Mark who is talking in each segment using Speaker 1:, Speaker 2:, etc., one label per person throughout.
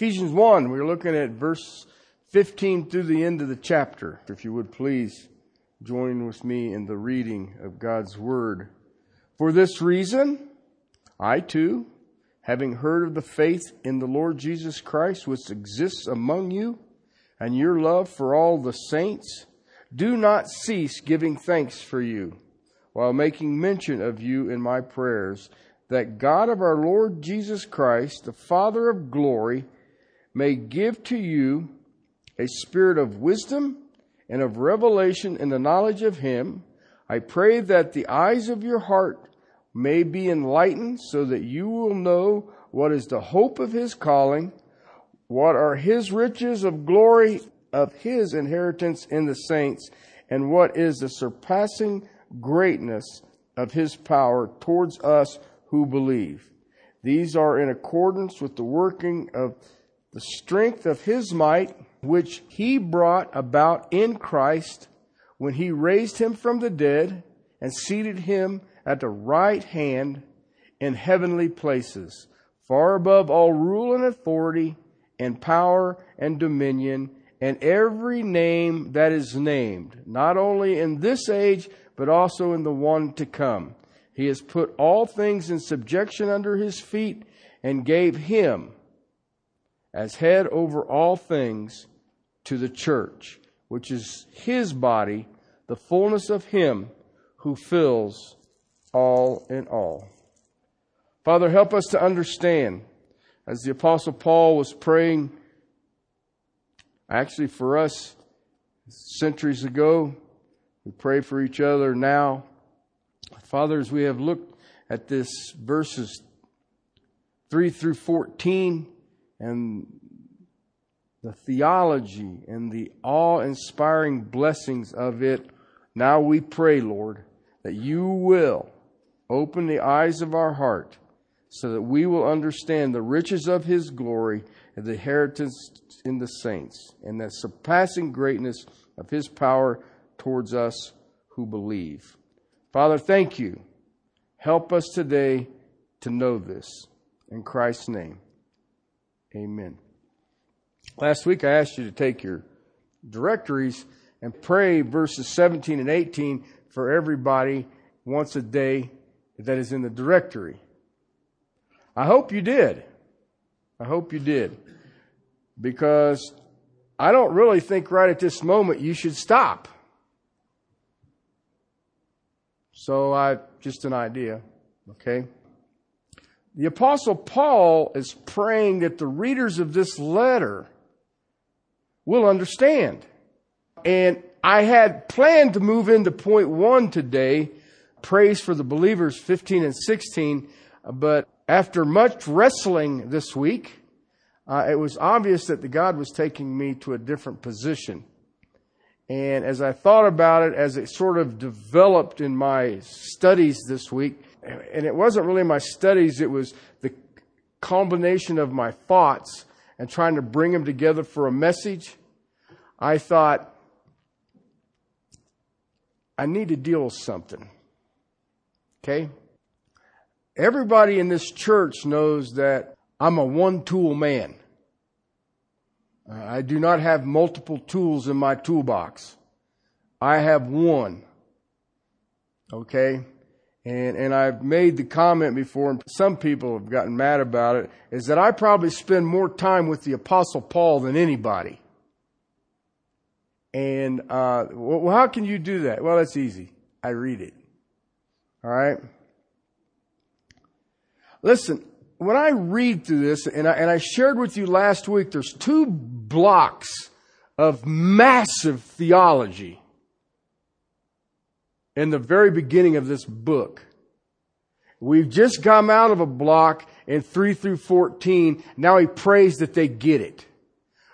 Speaker 1: Ephesians 1, we're looking at verse 15 through the end of the chapter. If you would please join with me in the reading of God's Word. For this reason, I too, having heard of the faith in the Lord Jesus Christ which exists among you, and your love for all the saints, do not cease giving thanks for you, while making mention of you in my prayers that God of our Lord Jesus Christ, the Father of glory, may give to you a spirit of wisdom and of revelation in the knowledge of Him. I pray that the eyes of your heart may be enlightened so that you will know what is the hope of His calling, what are His riches of glory of His inheritance in the saints, and what is the surpassing greatness of His power towards us who believe. These are in accordance with the working of the strength of his might, which he brought about in Christ when he raised him from the dead and seated him at the right hand in heavenly places, far above all rule and authority and power and dominion and every name that is named, not only in this age, but also in the one to come. He has put all things in subjection under his feet and gave him as head over all things to the church, which is his body, the fullness of him who fills all in all. Father, help us to understand as the apostle Paul was praying actually for us centuries ago, we pray for each other now. Father, as we have looked at this verses 3 through 14 and the theology and the awe inspiring blessings of it, now we pray, Lord, that you will open the eyes of our heart so that we will understand the riches of his glory and the inheritance in the saints and the surpassing greatness of his power towards us who believe. Father, thank you. Help us today to know this. In Christ's name, amen. Last week I asked you to take your directories and pray verses 17 and 18 for everybody once a day that is in the directory. I hope you did. I hope you did. Because I don't really think right at this moment you should stop. So I, just an idea, okay? The apostle Paul is praying that the readers of this letter will understand. And I had planned to move into point one today, praise for the believers 15 and 16, but after much wrestling this week, uh, it was obvious that the God was taking me to a different position. And as I thought about it, as it sort of developed in my studies this week, and it wasn't really my studies, it was the combination of my thoughts and trying to bring them together for a message. I thought, I need to deal with something. Okay? Everybody in this church knows that I'm a one tool man. I do not have multiple tools in my toolbox. I have one. Okay? And, and I've made the comment before, and some people have gotten mad about it, is that I probably spend more time with the Apostle Paul than anybody. And, uh, well, how can you do that? Well, that's easy. I read it. All right? Listen, when I read through this, and I, and I shared with you last week, there's two blocks of massive theology in the very beginning of this book. We've just come out of a block in 3 through 14. Now he prays that they get it.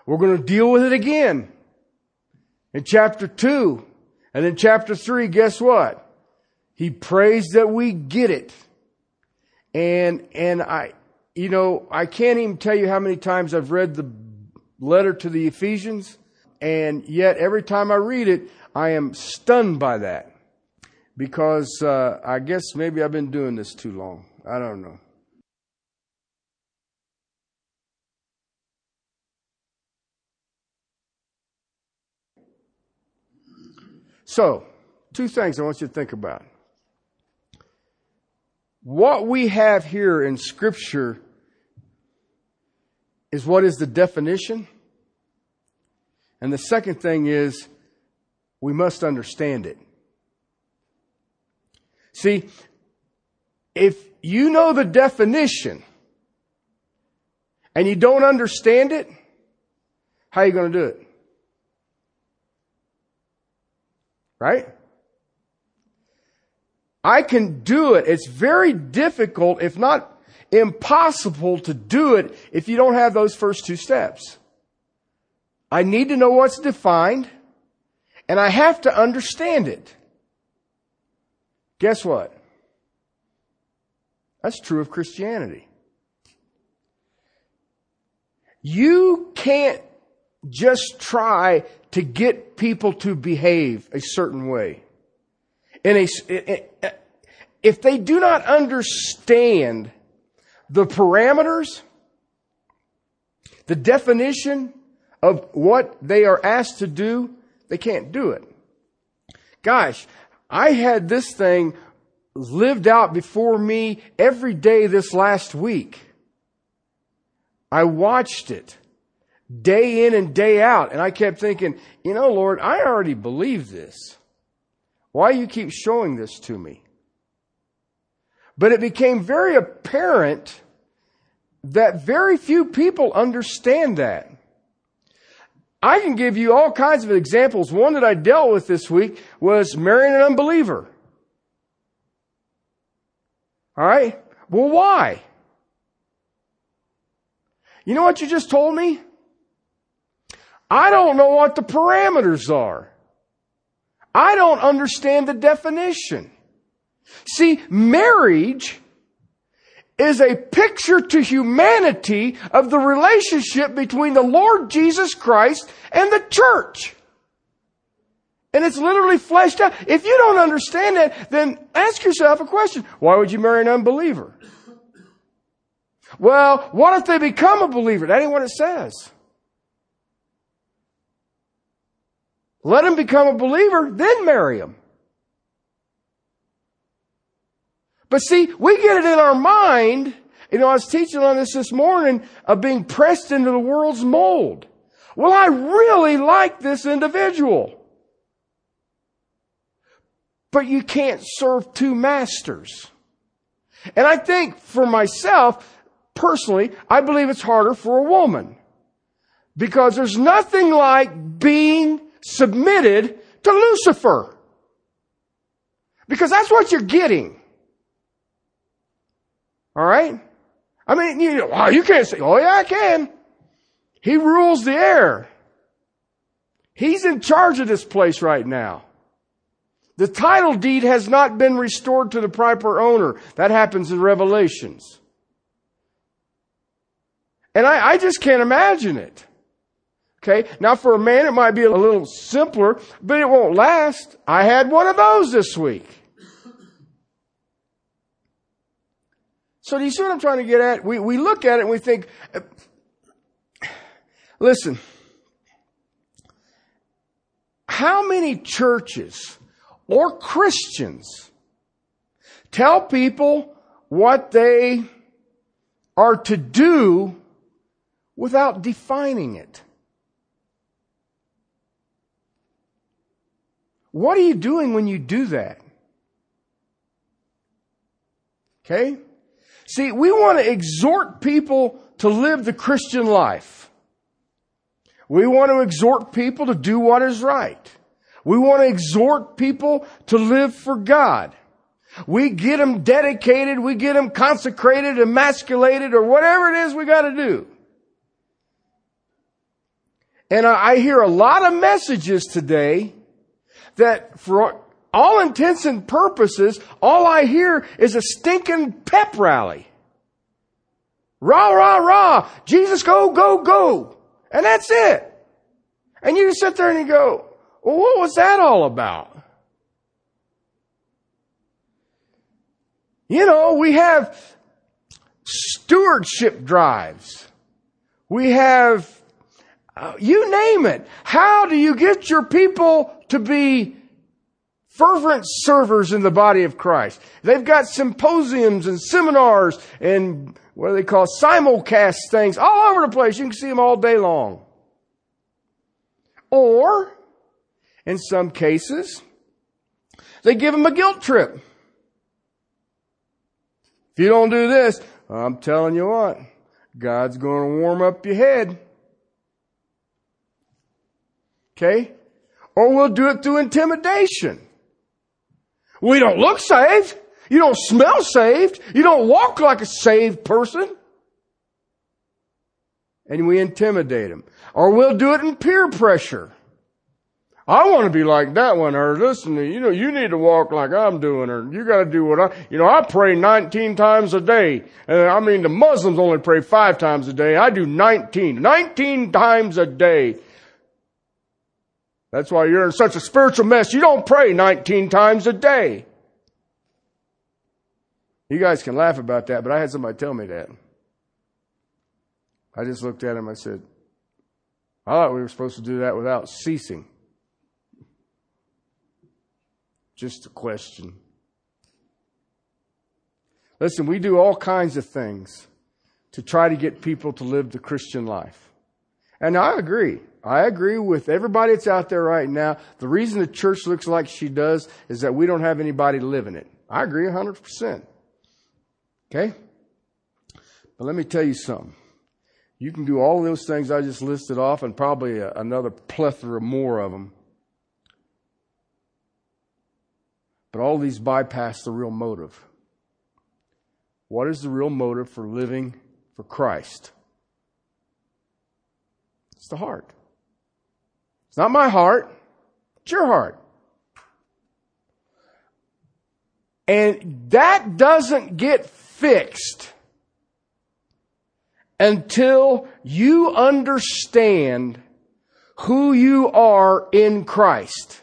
Speaker 1: We're going to deal with it again in chapter 2. And in chapter 3, guess what? He prays that we get it. And, and I, you know, I can't even tell you how many times I've read the letter to the Ephesians, and yet every time I read it, I am stunned by that because uh, I guess maybe I've been doing this too long. I don't know. So, two things I want you to think about. What we have here in Scripture is what is the definition? And the second thing is we must understand it. See, if you know the definition and you don't understand it, how are you going to do it? Right? I can do it. It's very difficult, if not impossible to do it if you don't have those first two steps. I need to know what's defined and I have to understand it. Guess what? That's true of Christianity. You can't just try to get people to behave a certain way. In a, if they do not understand the parameters, the definition of what they are asked to do, they can't do it. Gosh, I had this thing lived out before me every day this last week. I watched it day in and day out, and I kept thinking, you know, Lord, I already believe this. Why you keep showing this to me? But it became very apparent that very few people understand that. I can give you all kinds of examples. One that I dealt with this week was marrying an unbeliever. All right? Well, why? You know what you just told me? I don't know what the parameters are. I don't understand the definition. See, marriage is a picture to humanity of the relationship between the Lord Jesus Christ and the church. And it's literally fleshed out. If you don't understand that, then ask yourself a question. Why would you marry an unbeliever? Well, what if they become a believer? That ain't what it says. Let them become a believer, then marry them. But see, we get it in our mind. You know, I was teaching on this this morning of being pressed into the world's mold. Well, I really like this individual. But you can't serve two masters. And I think for myself, personally, I believe it's harder for a woman. Because there's nothing like being submitted to Lucifer. Because that's what you're getting. All right? I mean, you, know, oh, you can't say, oh yeah, I can. He rules the air. He's in charge of this place right now. The title deed has not been restored to the proper owner. That happens in Revelations. And I, I just can't imagine it. Okay. Now for a man, it might be a little simpler, but it won't last. I had one of those this week. So do you see what I'm trying to get at? We, we look at it and we think, uh, listen, how many churches or Christians tell people what they are to do without defining it? What are you doing when you do that? Okay? See, we want to exhort people to live the Christian life. We want to exhort people to do what is right. We want to exhort people to live for God. We get them dedicated, we get them consecrated, emasculated, or whatever it is we got to do. And I hear a lot of messages today that for all intents and purposes, all I hear is a stinking pep rally. Rah, rah, rah. Jesus, go, go, go. And that's it. And you sit there and you go, well, what was that all about? You know, we have stewardship drives. We have, uh, you name it. How do you get your people to be fervent servers in the body of Christ. They've got symposiums and seminars and what do they call simulcast things all over the place. You can see them all day long. Or, in some cases, they give them a guilt trip. If you don't do this, I'm telling you what, God's going to warm up your head. Okay? Or we'll do it through intimidation. We don't look saved. You don't smell saved. You don't walk like a saved person. And we intimidate them. Or we'll do it in peer pressure. I want to be like that one, or listen, you know, you need to walk like I'm doing, or you got to do what I, you know, I pray 19 times a day. And I mean, the Muslims only pray five times a day. I do 19, 19 times a day. That's why you're in such a spiritual mess. You don't pray 19 times a day. You guys can laugh about that, but I had somebody tell me that. I just looked at him. I said, I thought we were supposed to do that without ceasing. Just a question. Listen, we do all kinds of things to try to get people to live the Christian life. And I agree. I agree with everybody that's out there right now. The reason the church looks like she does is that we don't have anybody living it. I agree 100%. Okay? But let me tell you something. You can do all those things I just listed off and probably a, another plethora more of them. But all these bypass the real motive. What is the real motive for living for Christ? It's the heart. It's not my heart, it's your heart. And that doesn't get fixed until you understand who you are in Christ.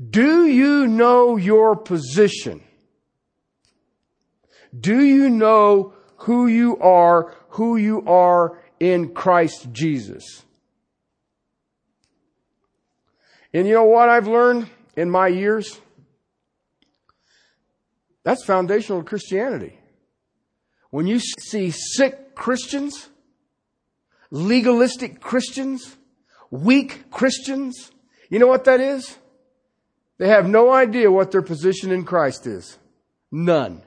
Speaker 1: Do you know your position? Do you know who you are, who you are in Christ Jesus. And you know what I've learned in my years? That's foundational to Christianity. When you see sick Christians, legalistic Christians, weak Christians, you know what that is? They have no idea what their position in Christ is. None.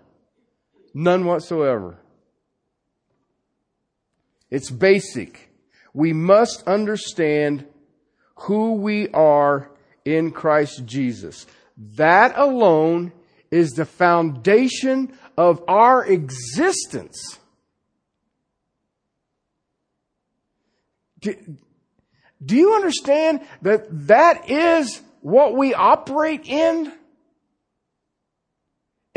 Speaker 1: None whatsoever. It's basic. We must understand who we are in Christ Jesus. That alone is the foundation of our existence. Do, do you understand that that is what we operate in?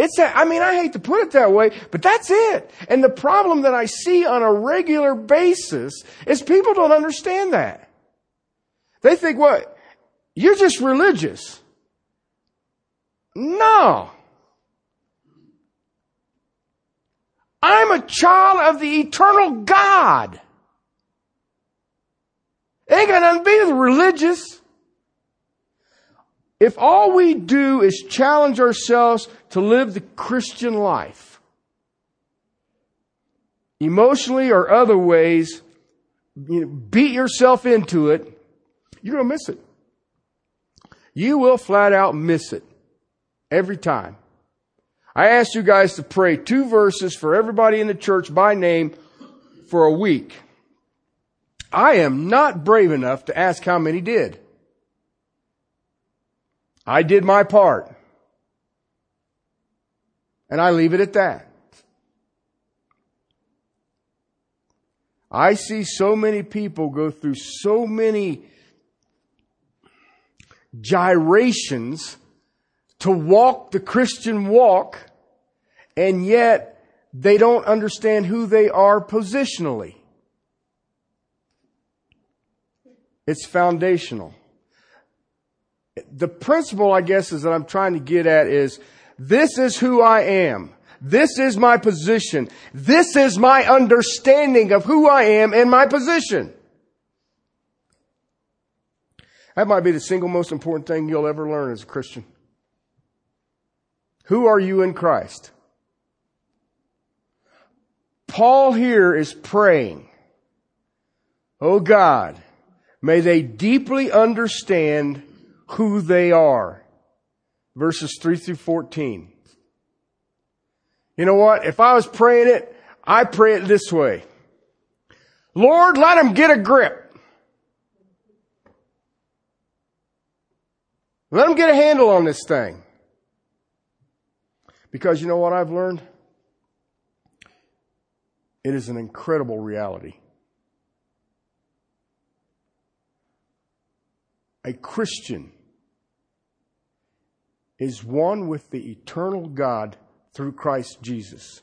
Speaker 1: It's a, I mean, I hate to put it that way, but that's it. And the problem that I see on a regular basis is people don't understand that. They think, what? You're just religious. No. I'm a child of the eternal God. It ain't got nothing to be with religious. If all we do is challenge ourselves to live the Christian life, emotionally or other ways, you know, beat yourself into it, you're going to miss it. You will flat out miss it every time. I asked you guys to pray two verses for everybody in the church by name for a week. I am not brave enough to ask how many did. I did my part. And I leave it at that. I see so many people go through so many gyrations to walk the Christian walk, and yet they don't understand who they are positionally. It's foundational the principle, I guess, is that I'm trying to get at is this is who I am. This is my position. This is my understanding of who I am and my position. That might be the single most important thing you'll ever learn as a Christian. Who are you in Christ? Paul here is praying, Oh God, may they deeply understand who they are. Verses 3 through 14. You know what? If I was praying it, I pray it this way. Lord, let them get a grip. Let them get a handle on this thing. Because you know what I've learned? It is an incredible reality. A Christian is one with the eternal God through Christ Jesus.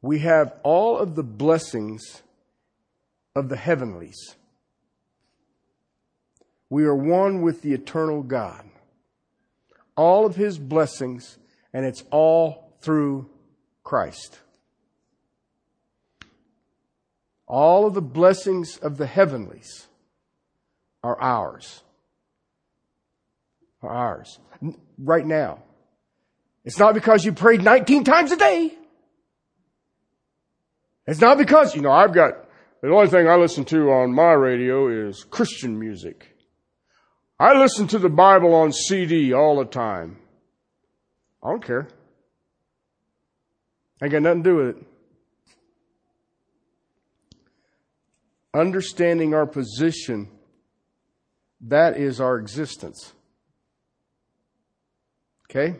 Speaker 1: We have all of the blessings of the heavenlies. We are one with the eternal God. All of his blessings, and it's all through Christ. All of the blessings of the heavenlies are ours. Are ours. Right now. It's not because you prayed 19 times a day. It's not because, you know, I've got, the only thing I listen to on my radio is Christian music. I listen to the Bible on CD all the time. I don't care. Ain't got nothing to do with it. Understanding our position, that is our existence. Okay?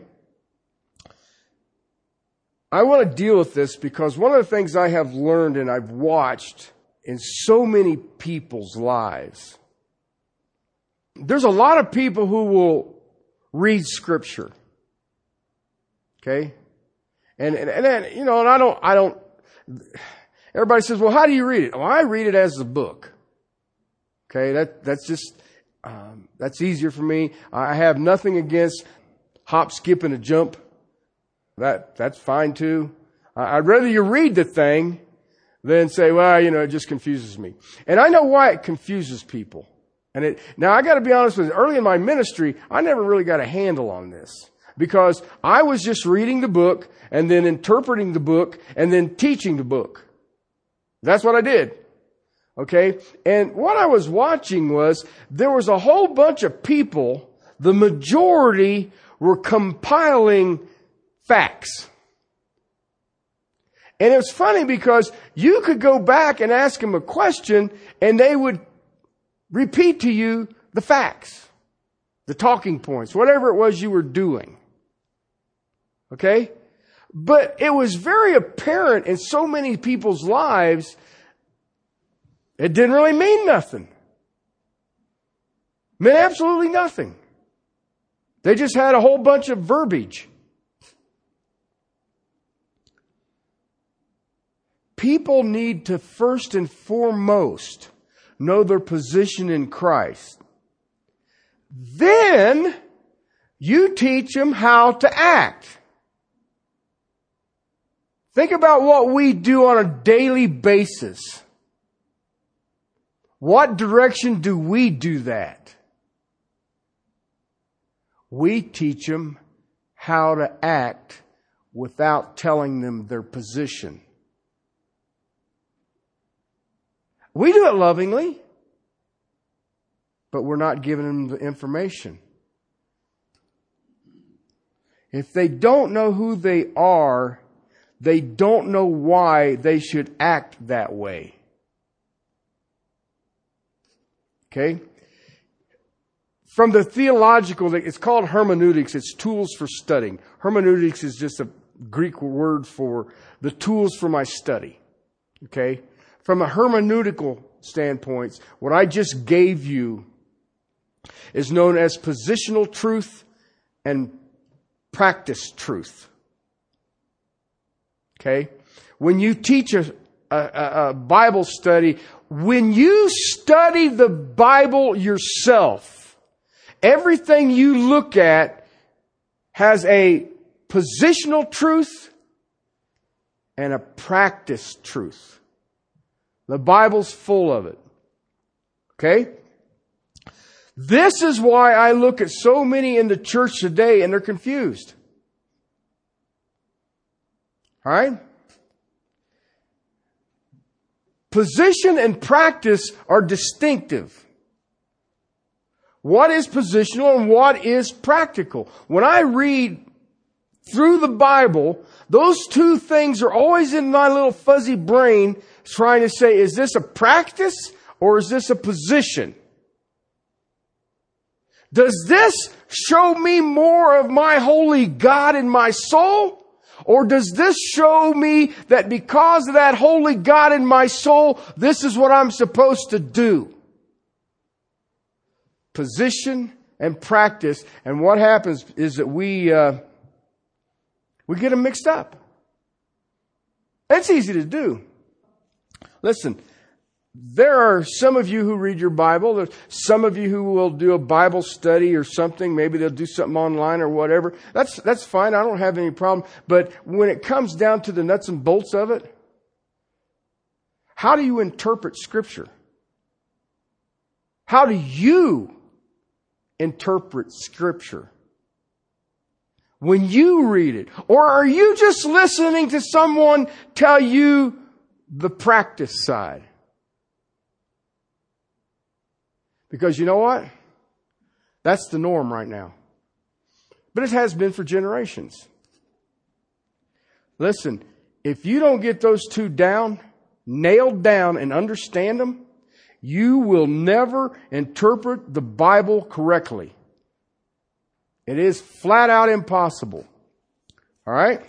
Speaker 1: I want to deal with this because one of the things I have learned and I've watched in so many people's lives there's a lot of people who will read scripture. Okay? And, and, and then, you know, and I don't, I don't, everybody says, well, how do you read it? Well, I read it as a book. Okay? That, that's just, um, that's easier for me. I have nothing against hop, skip, and a jump. That, that's fine too. I'd rather you read the thing than say, well, you know, it just confuses me. And I know why it confuses people. And it, now I gotta be honest with you, early in my ministry, I never really got a handle on this. Because I was just reading the book and then interpreting the book and then teaching the book. That's what I did. Okay? And what I was watching was there was a whole bunch of people, the majority were compiling facts. And it was funny because you could go back and ask them a question and they would repeat to you the facts, the talking points, whatever it was you were doing. Okay? But it was very apparent in so many people's lives, it didn't really mean nothing. It meant absolutely nothing. They just had a whole bunch of verbiage. People need to first and foremost know their position in Christ. Then you teach them how to act. Think about what we do on a daily basis. What direction do we do that? We teach them how to act without telling them their position. We do it lovingly, but we're not giving them the information. If they don't know who they are, they don't know why they should act that way. Okay? From the theological, it's called hermeneutics. It's tools for studying. Hermeneutics is just a Greek word for the tools for my study. Okay? from a hermeneutical standpoint, what I just gave you is known as positional truth and practice truth. Okay? When you teach a, a, a, Bible study, when you study the Bible yourself, everything you look at has a positional truth and a practice truth. The Bible's full of it. Okay? This is why I look at so many in the church today and they're confused. Alright? Position and practice are distinctive. What is positional and what is practical? When I read through the Bible, those two things are always in my little fuzzy brain trying to say, is this a practice or is this a position? Does this show me more of my holy God in my soul? Or does this show me that because of that holy God in my soul, this is what I'm supposed to do? Position and practice. And what happens is that we, uh, we get them mixed up. That's easy to do. Listen, there are some of you who read your Bible. There's some of you who will do a Bible study or something. Maybe they'll do something online or whatever. That's, that's fine. I don't have any problem. But when it comes down to the nuts and bolts of it, how do you interpret Scripture? How do you interpret Scripture? When you read it? Or are you just listening to someone tell you the practice side? Because you know what? That's the norm right now. But it has been for generations. Listen, if you don't get those two down, nailed down, and understand them, you will never interpret the Bible correctly. It is flat out impossible. All right?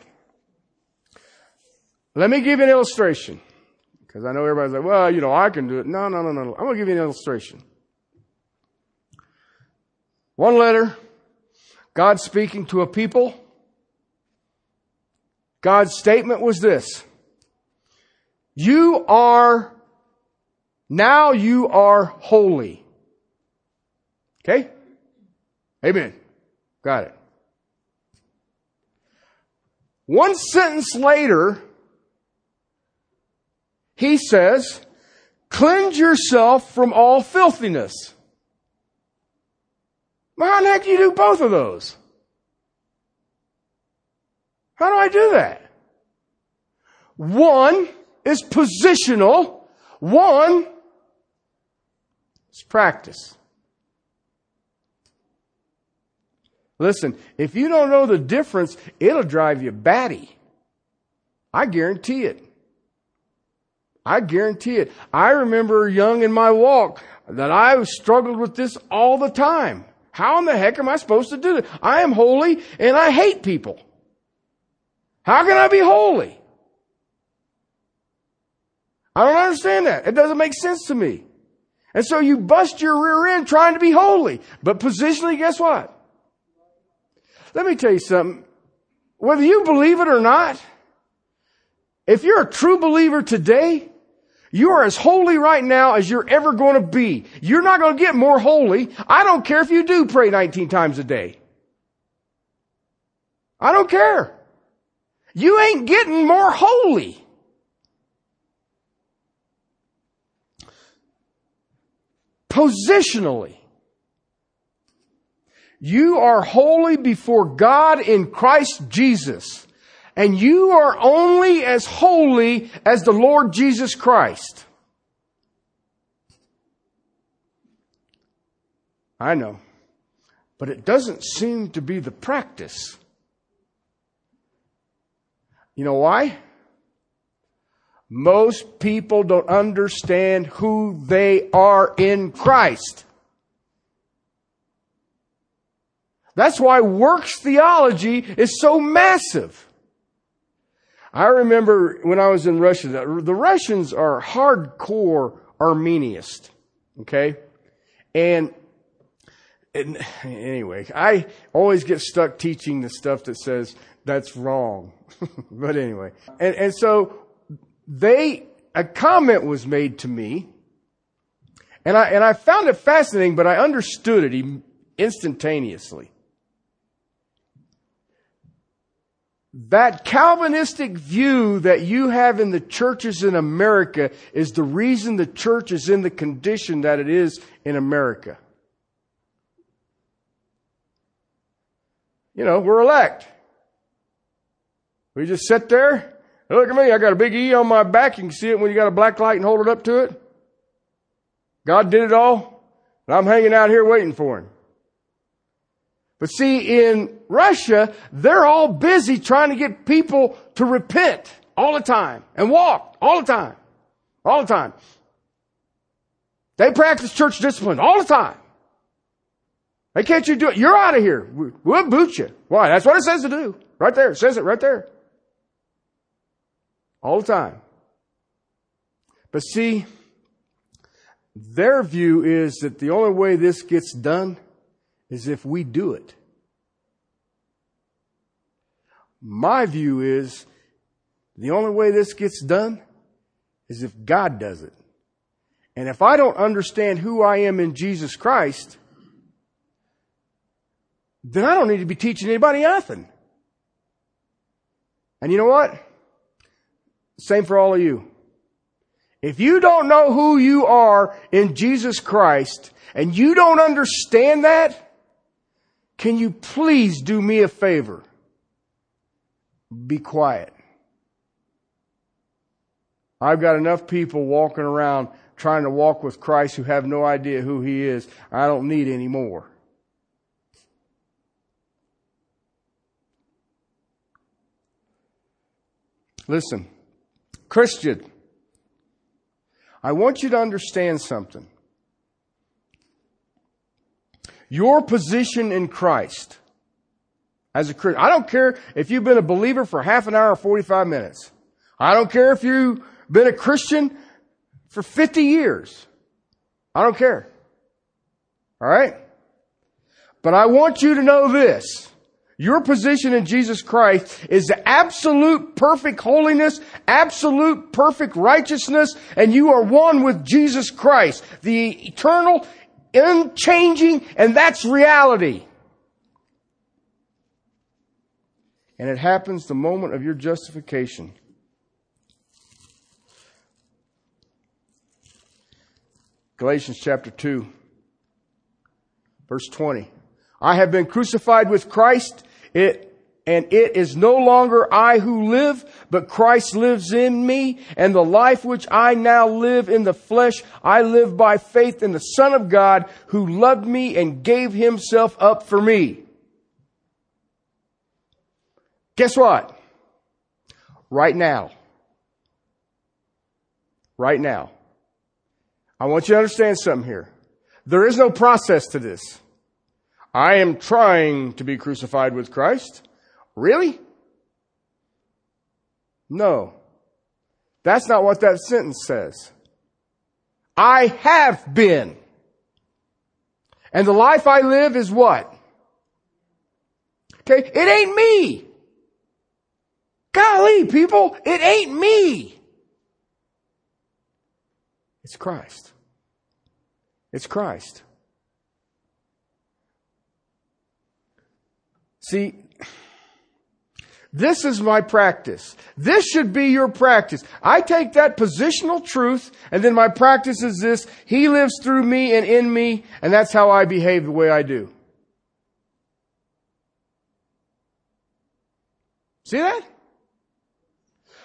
Speaker 1: Let me give you an illustration. Because I know everybody's like, well, you know, I can do it. No, no, no, no. I'm going to give you an illustration. One letter, God speaking to a people. God's statement was this. You are, now you are holy. Okay? Amen. Got it. One sentence later, he says, cleanse yourself from all filthiness. Well, how the heck do you do both of those? How do I do that? One is positional. One is practice. Listen, if you don't know the difference, it'll drive you batty. I guarantee it. I guarantee it. I remember young in my walk that I struggled with this all the time. How in the heck am I supposed to do it? I am holy and I hate people. How can I be holy? I don't understand that. It doesn't make sense to me. And so you bust your rear end trying to be holy. But positionally, guess what? Let me tell you something. Whether you believe it or not, if you're a true believer today, you are as holy right now as you're ever going to be. You're not going to get more holy. I don't care if you do pray 19 times a day. I don't care. You ain't getting more holy. Positionally. You are holy before God in Christ Jesus. And you are only as holy as the Lord Jesus Christ. I know. But it doesn't seem to be the practice. You know why? Most people don't understand who they are in Christ. That's why works theology is so massive. I remember when I was in Russia, the Russians are hardcore Arminianist. Okay? And, and anyway, I always get stuck teaching the stuff that says that's wrong. but anyway. And, and so they, a comment was made to me and I, and I found it fascinating, but I understood it instantaneously. That Calvinistic view that you have in the churches in America is the reason the church is in the condition that it is in America. You know, we're elect. We just sit there. Look at me, I got a big E on my back. You can see it when you got a black light and hold it up to it. God did it all, and I'm hanging out here waiting for Him. But see, in Russia, they're all busy trying to get people to repent all the time and walk all the time. All the time. They practice church discipline all the time. Why can't you do it? You're out of here. We'll boot you. Why? That's what it says to do. Right there. It says it right there. All the time. But see, their view is that the only way this gets done is if we do it. My view is the only way this gets done is if God does it. And if I don't understand who I am in Jesus Christ, then I don't need to be teaching anybody nothing. And you know what? Same for all of you. If you don't know who you are in Jesus Christ and you don't understand that, can you please do me a favor? Be quiet. I've got enough people walking around trying to walk with Christ who have no idea who He is. I don't need any more. Listen, Christian, I want you to understand something. Your position in Christ as a Christian. I don't care if you've been a believer for half an hour or 45 minutes. I don't care if you've been a Christian for 50 years. I don't care. Alright? But I want you to know this. Your position in Jesus Christ is absolute perfect holiness, absolute perfect righteousness, and you are one with Jesus Christ, the eternal, unchanging, and that's reality. And it happens the moment of your justification. Galatians chapter 2, verse 20. I have been crucified with Christ, it, and it is no longer I who live, but Christ lives in me, and the life which I now live in the flesh, I live by faith in the Son of God, who loved me and gave himself up for me. Guess what? Right now. Right now. I want you to understand something here. There is no process to this. I am trying to be crucified with Christ. Really? No. That's not what that sentence says. I have been. And the life I live is what? Okay, it ain't me. Golly, people, it ain't me. It's Christ. It's Christ. See, this is my practice. This should be your practice. I take that positional truth and then my practice is this. He lives through me and in me and that's how I behave the way I do. See that?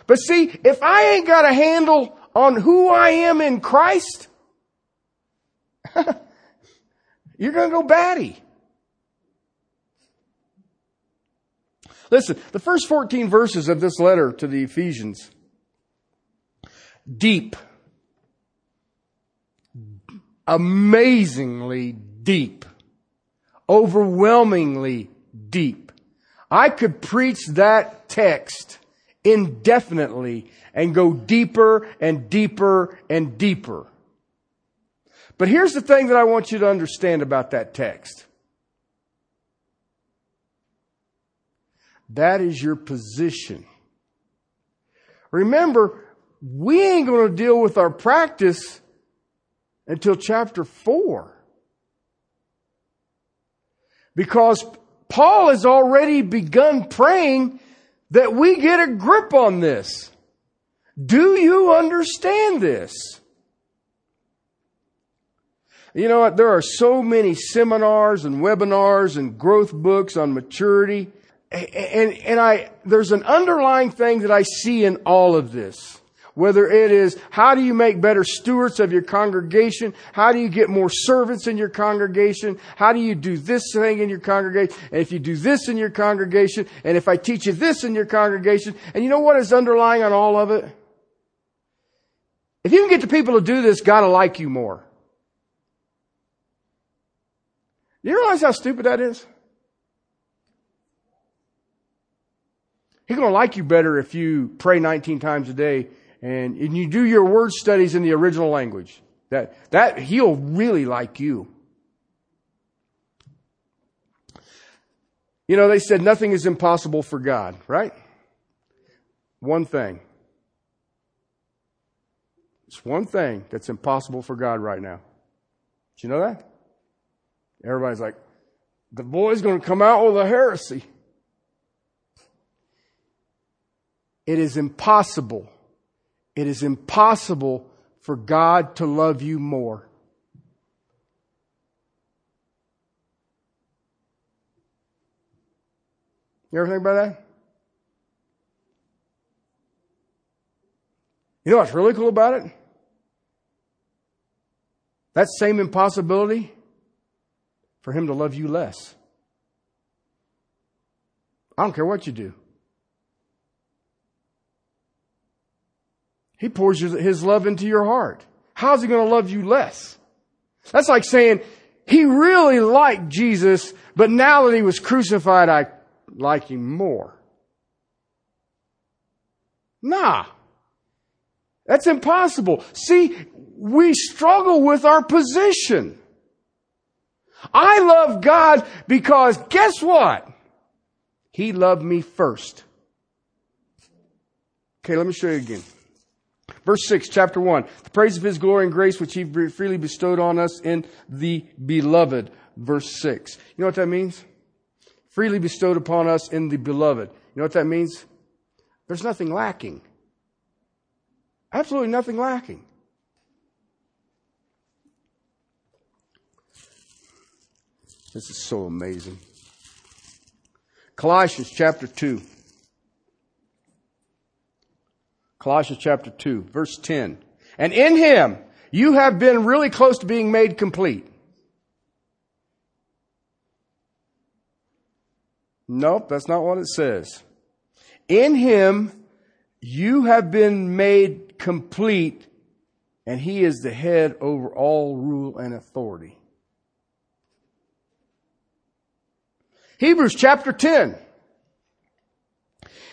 Speaker 1: But see, if I ain't got a handle on who I am in Christ, you're going to go batty. Listen, the first 14 verses of this letter to the Ephesians, deep, amazingly deep, overwhelmingly deep. I could preach that text indefinitely and go deeper and deeper and deeper. But here's the thing that I want you to understand about that text. That is your position. Remember, we ain't going to deal with our practice until chapter 4. Because Paul has already begun praying that we get a grip on this. Do you understand this? You know what? There are so many seminars and webinars and growth books on maturity. And, and I, there's an underlying thing that I see in all of this. Whether it is, how do you make better stewards of your congregation? How do you get more servants in your congregation? How do you do this thing in your congregation? And if you do this in your congregation, and if I teach you this in your congregation, and you know what is underlying on all of it? If you can get the people to do this, God will like you more. Do you realize how stupid that is? He's going to like you better if you pray 19 times a day and, and you do your word studies in the original language. That, that, he'll really like you. You know, they said nothing is impossible for God, right? One thing. It's one thing that's impossible for God right now. Do you know that? Everybody's like, the boy's going to come out with a heresy. It is impossible it is impossible for God to love you more. You ever think about that? You know what's really cool about it? That same impossibility for Him to love you less. I don't care what you do. He pours his love into your heart. How's he going to love you less? That's like saying, he really liked Jesus, but now that he was crucified, I like him more. Nah. That's impossible. See, we struggle with our position. I love God because guess what? He loved me first. Okay, let me show you again. Verse 6, chapter 1. The praise of his glory and grace which he freely bestowed on us in the beloved. Verse 6. You know what that means? Freely bestowed upon us in the beloved. You know what that means? There's nothing lacking. Absolutely nothing lacking. This is so amazing. Colossians chapter 2. Colossians chapter 2, verse 10. And in him, you have been really close to being made complete. Nope, that's not what it says. In him, you have been made complete, and he is the head over all rule and authority. Hebrews chapter 10.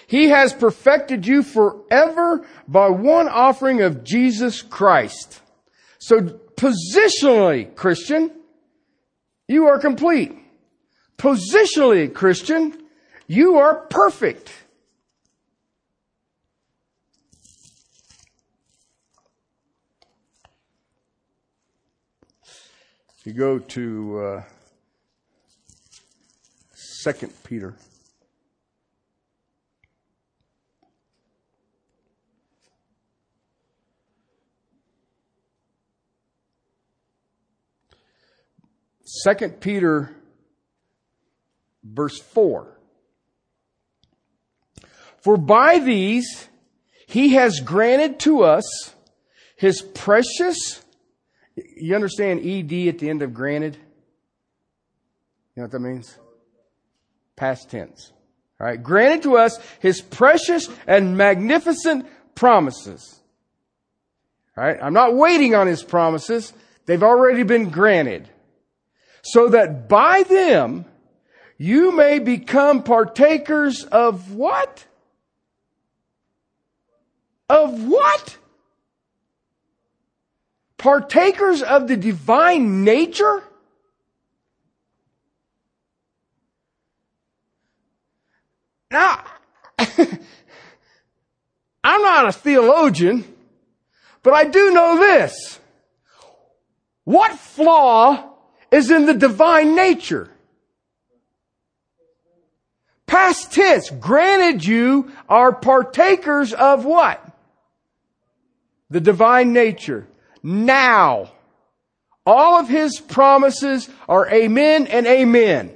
Speaker 1: He has perfected you forever by one offering of Jesus Christ. So positionally, Christian, you are complete. Positionally, Christian, you are perfect. You go to uh, Second Peter. Second Peter verse 4. For by these he has granted to us his precious, you understand ED at the end of granted? You know what that means? Past tense. All right. Granted to us his precious and magnificent promises. All right. I'm not waiting on his promises. They've already been granted so that by them you may become partakers of what? Of what? Partakers of the divine nature? Now, I'm not a theologian, but I do know this. What flaw is in the divine nature. past tense, granted you are partakers of what? The divine nature. Now. All of his promises are amen and amen.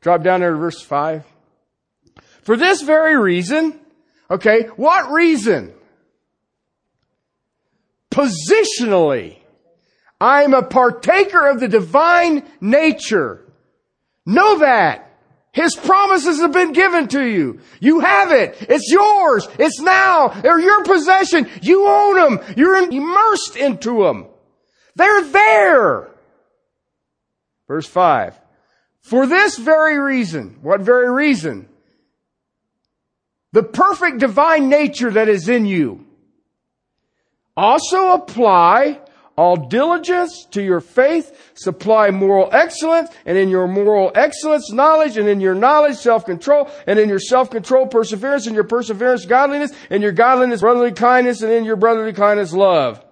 Speaker 1: Drop down there to verse 5. For this very reason, okay, what reason? Positionally, I am a partaker of the divine nature. Know that. His promises have been given to you. You have it. It's yours. It's now. They're your possession. You own them. You're immersed into them. They're there. Verse 5. For this very reason, what very reason? The perfect divine nature that is in you. Also apply all diligence to your faith, supply moral excellence, and in your moral excellence, knowledge, and in your knowledge, self-control, and in your self-control, perseverance, and your perseverance, godliness, and your godliness, brotherly kindness, and in your brotherly kindness, love.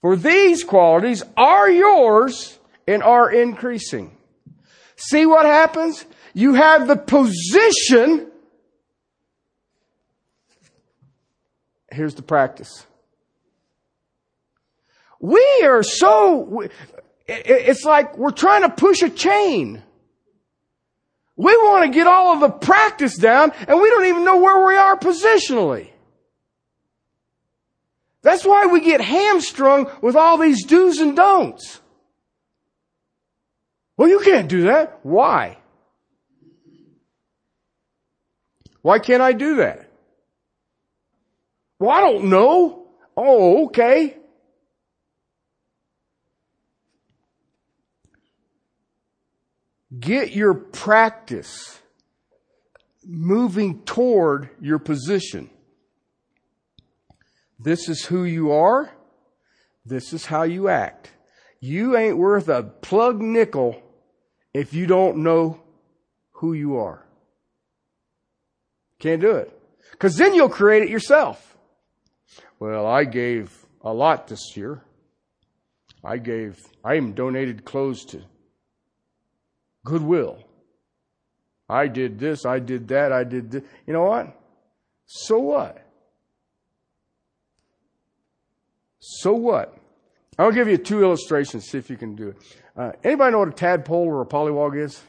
Speaker 1: For these qualities are yours and are increasing. See what happens? You have the position. Here's the practice. We are so, it's like we're trying to push a chain. We want to get all of the practice down and we don't even know where we are positionally. That's why we get hamstrung with all these do's and don'ts. Well, you can't do that. Why? Why can't I do that? Well, I don't know. Oh, okay. Get your practice moving toward your position. This is who you are. This is how you act. You ain't worth a plug nickel if you don't know who you are. Can't do it. Cause then you'll create it yourself. Well, I gave a lot this year. I gave, I even donated clothes to Goodwill. I did this, I did that, I did this. You know what? So what? So what? I'll give you two illustrations, see if you can do it. Uh, anybody know what a tadpole or a pollywog is?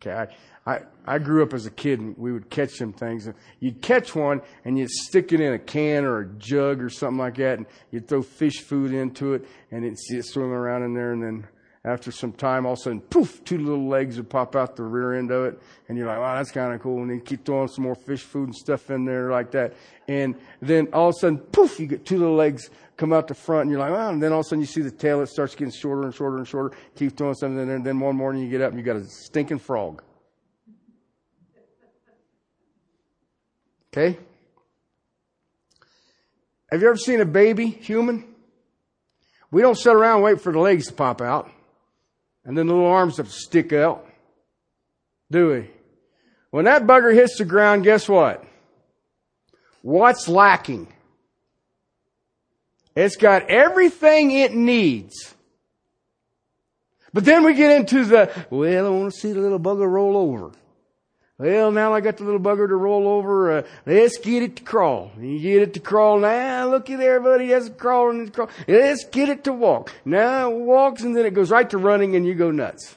Speaker 1: Okay, I, I, I grew up as a kid and we would catch them things. And you'd catch one and you'd stick it in a can or a jug or something like that and you'd throw fish food into it and it'd see it swimming around in there and then after some time, all of a sudden, poof, two little legs would pop out the rear end of it. And you're like, wow, that's kind of cool. And then you keep throwing some more fish food and stuff in there like that. And then all of a sudden, poof, you get two little legs come out the front and you're like, wow. And then all of a sudden you see the tail, it starts getting shorter and shorter and shorter. Keep throwing something in there. And then one morning you get up and you got a stinking frog. Okay? Have you ever seen a baby human? We don't sit around and wait for the legs to pop out and then the little arms to stick out. Do we? When that bugger hits the ground, guess what? What's lacking? It's got everything it needs. But then we get into the, well, I want to see the little bugger roll over. Well, now I got the little bugger to roll over. Uh, let's get it to crawl. You get it to crawl. Now look at there, buddy. That's crawling. It's crawl. Let's get it to walk. Now it walks and then it goes right to running and you go nuts.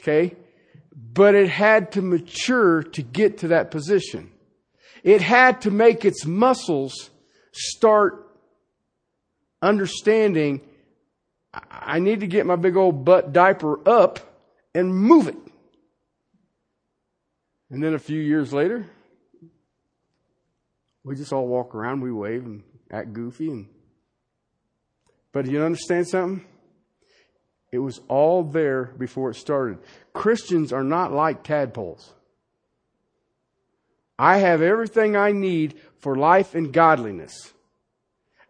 Speaker 1: Okay? But it had to mature to get to that position. It had to make its muscles start understanding I need to get my big old butt diaper up and move it. And then a few years later, we just all walk around, we wave and act goofy. And, but you understand something? It was all there before it started. Christians are not like tadpoles. I have everything I need for life and godliness.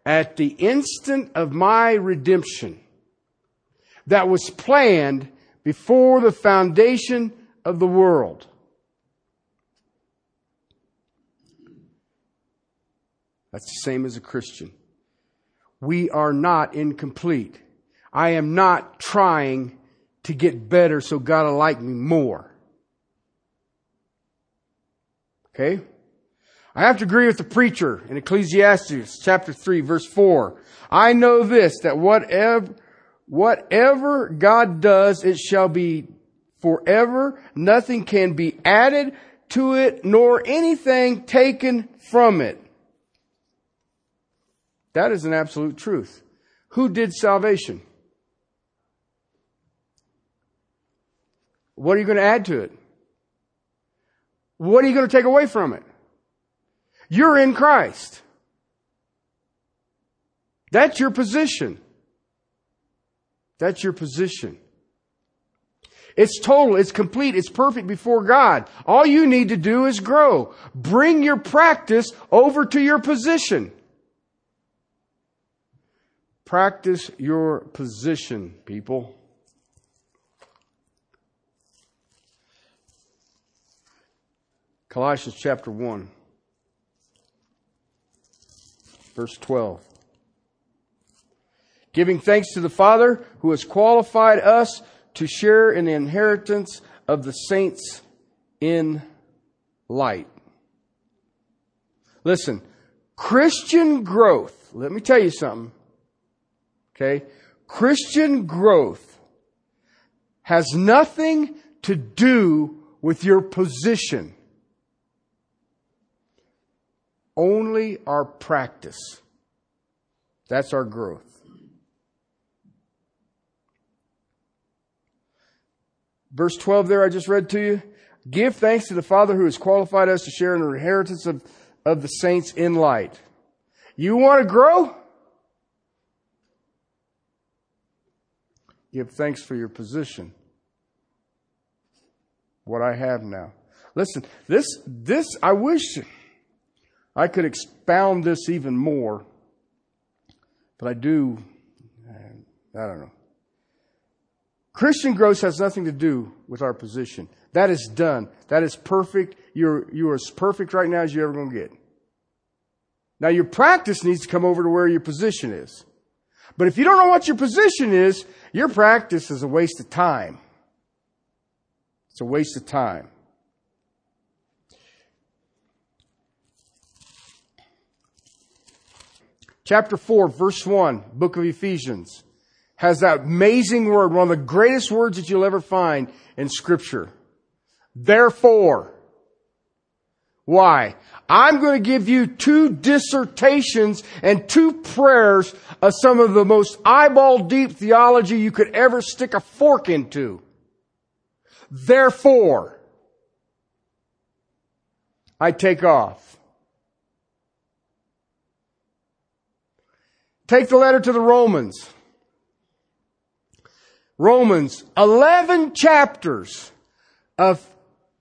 Speaker 1: At the instant of my redemption, that was planned before the foundation of the world. That's the same as a Christian. We are not incomplete. I am not trying to get better so God will like me more. Okay? I have to agree with the preacher in Ecclesiastes chapter 3 verse 4. I know this, that whatever, whatever God does, it shall be forever. Nothing can be added to it, nor anything taken from it. That is an absolute truth. Who did salvation? What are you going to add to it? What are you going to take away from it? You're in Christ. That's your position. That's your position. It's total, it's complete, it's perfect before God. All you need to do is grow. Bring your practice over to your position. Practice your position, people. Colossians chapter 1, verse 12. Giving thanks to the Father who has qualified us to share in the inheritance of the saints in light. Listen, Christian growth, let me tell you something. Okay? Christian growth has nothing to do with your position. Only our practice. That's our growth. Verse 12 there I just read to you. Give thanks to the Father who has qualified us to share in the inheritance of, of the saints in light. You want to grow? Give thanks for your position. What I have now. Listen, this, this, I wish I could expound this even more, but I do, uh, I don't know. Christian growth has nothing to do with our position. That is done. That is perfect. You're, you're as perfect right now as you're ever going to get. Now your practice needs to come over to where your position is. But if you don't know what your position is, your practice is a waste of time. It's a waste of time. Chapter 4, verse 1, book of Ephesians, has that amazing word, one of the greatest words that you'll ever find in scripture. Therefore. Why? I'm going to give you two dissertations and two prayers of some of the most eyeball deep theology you could ever stick a fork into. Therefore, I take off. Take the letter to the Romans. Romans, 11 chapters of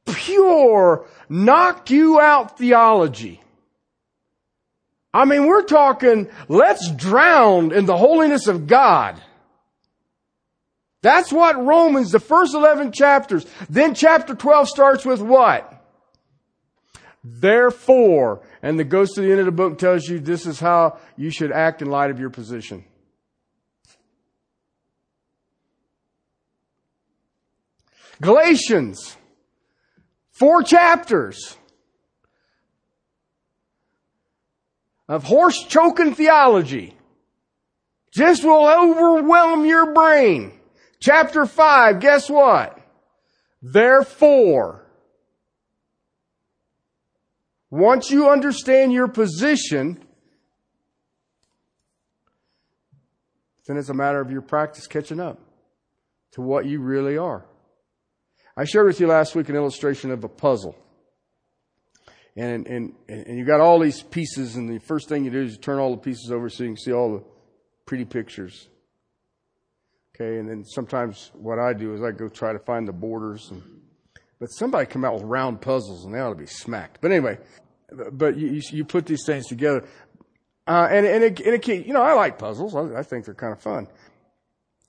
Speaker 1: pure, knock you out theology. I mean, we're talking, let's drown in the holiness of God. That's what Romans, the first 11 chapters. Then chapter 12 starts with what? Therefore, and it goes to the end of the book tells you this is how you should act in light of your position. Galatians, four chapters of horse choking theology just will overwhelm your brain. Chapter 5, guess what? Therefore, once you understand your position, then it's a matter of your practice catching up to what you really are. I shared with you last week an illustration of a puzzle. And, and, and you got all these pieces, and the first thing you do is you turn all the pieces over so you can see all the pretty pictures. Okay, and then sometimes what I do is I go try to find the borders. And, but somebody come out with round puzzles, and they ought to be smacked. But anyway, but you, you put these things together. Uh, and, and, it, and it, you know, I like puzzles. I, I think they're kind of fun.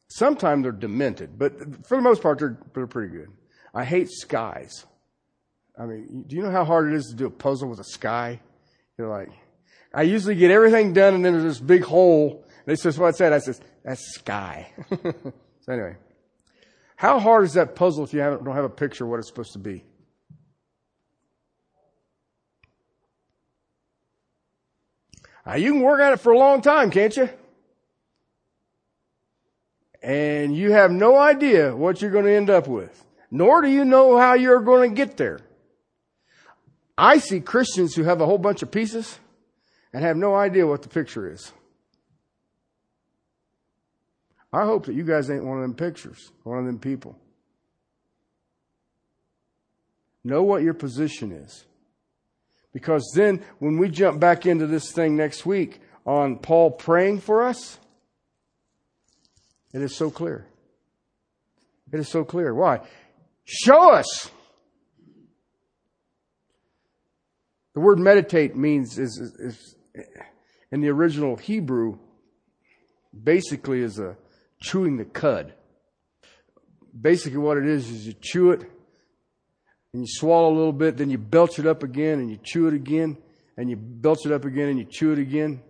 Speaker 1: Sometimes they're demented, but for the most part, they're, they're pretty good. I hate skies. I mean, do you know how hard it is to do a puzzle with a sky? You're like, I usually get everything done and then there's this big hole They says, what's that? I says, that's sky. so anyway, how hard is that puzzle if you don't have a picture of what it's supposed to be? Now, you can work at it for a long time, can't you? And you have no idea what you're going to end up with. Nor do you know how you're going to get there. I see Christians who have a whole bunch of pieces and have no idea what the picture is. I hope that you guys ain't one of them pictures, one of them people. Know what your position is. Because then when we jump back into this thing next week on Paul praying for us, it is so clear. It is so clear. Why? Show us. The word meditate means is, is, is in the original Hebrew basically is a chewing the cud. Basically what it is is you chew it and you swallow a little bit, then you belch it up again and you chew it again, and you belch it up again and you chew it again.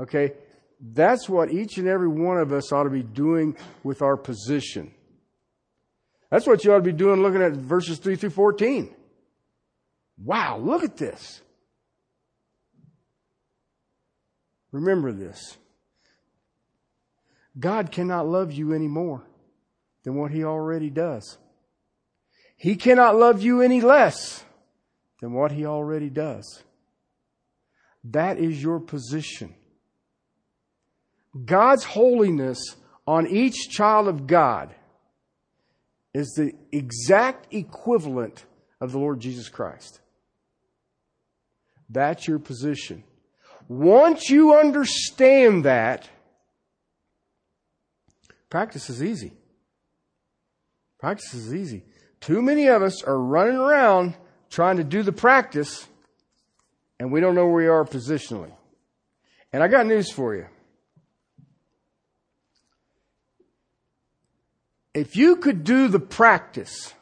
Speaker 1: Okay? That's what each and every one of us ought to be doing with our position. That's what you ought to be doing looking at verses 3 through 14. Wow, look at this. Remember this. God cannot love you any more than what He already does. He cannot love you any less than what he already does. That is your position. God's holiness on each child of God is the exact equivalent of the Lord Jesus Christ. That's your position. Once you understand that, practice is easy. Practice is easy. Too many of us are running around trying to do the practice and we don't know where we are positionally. And I got news for you. If you could do the practice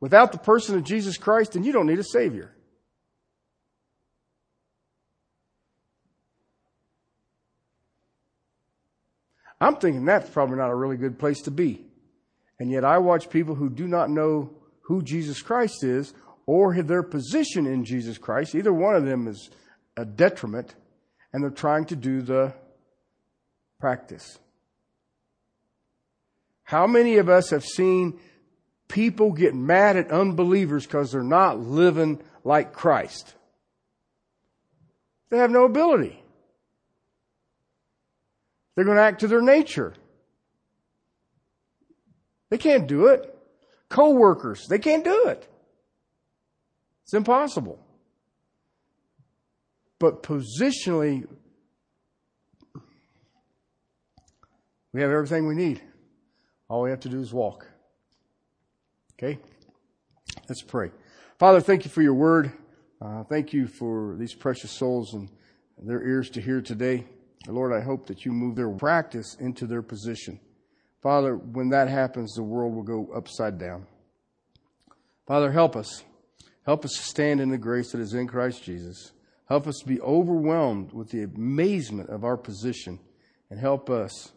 Speaker 1: without the person of Jesus Christ, then you don't need a Savior. I'm thinking that's probably not a really good place to be. And yet I watch people who do not know who Jesus Christ is or their position in Jesus Christ. Either one of them is a detriment and they're trying to do the practice. How many of us have seen people get mad at unbelievers because they're not living like Christ? They have no ability. They're going to act to their nature. They can't do it. Co-workers, they can't do it. It's impossible. But positionally, we have everything we need. All we have to do is walk. Okay? Let's pray. Father, thank you for your word. Uh, thank you for these precious souls and their ears to hear today. Lord, I hope that you move their practice into their position. Father, when that happens, the world will go upside down. Father, help us. Help us to stand in the grace that is in Christ Jesus. Help us to be overwhelmed with the amazement of our position and help us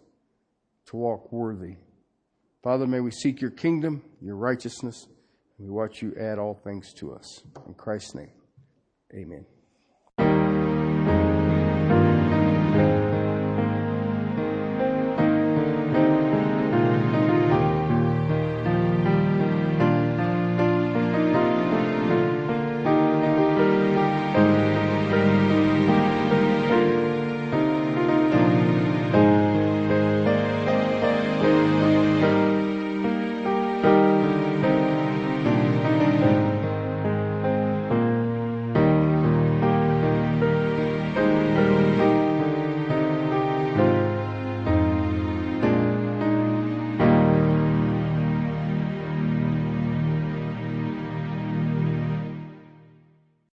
Speaker 1: to walk worthy. Father, may we seek your kingdom, your righteousness, and we watch you add all things to us. In Christ's name, amen.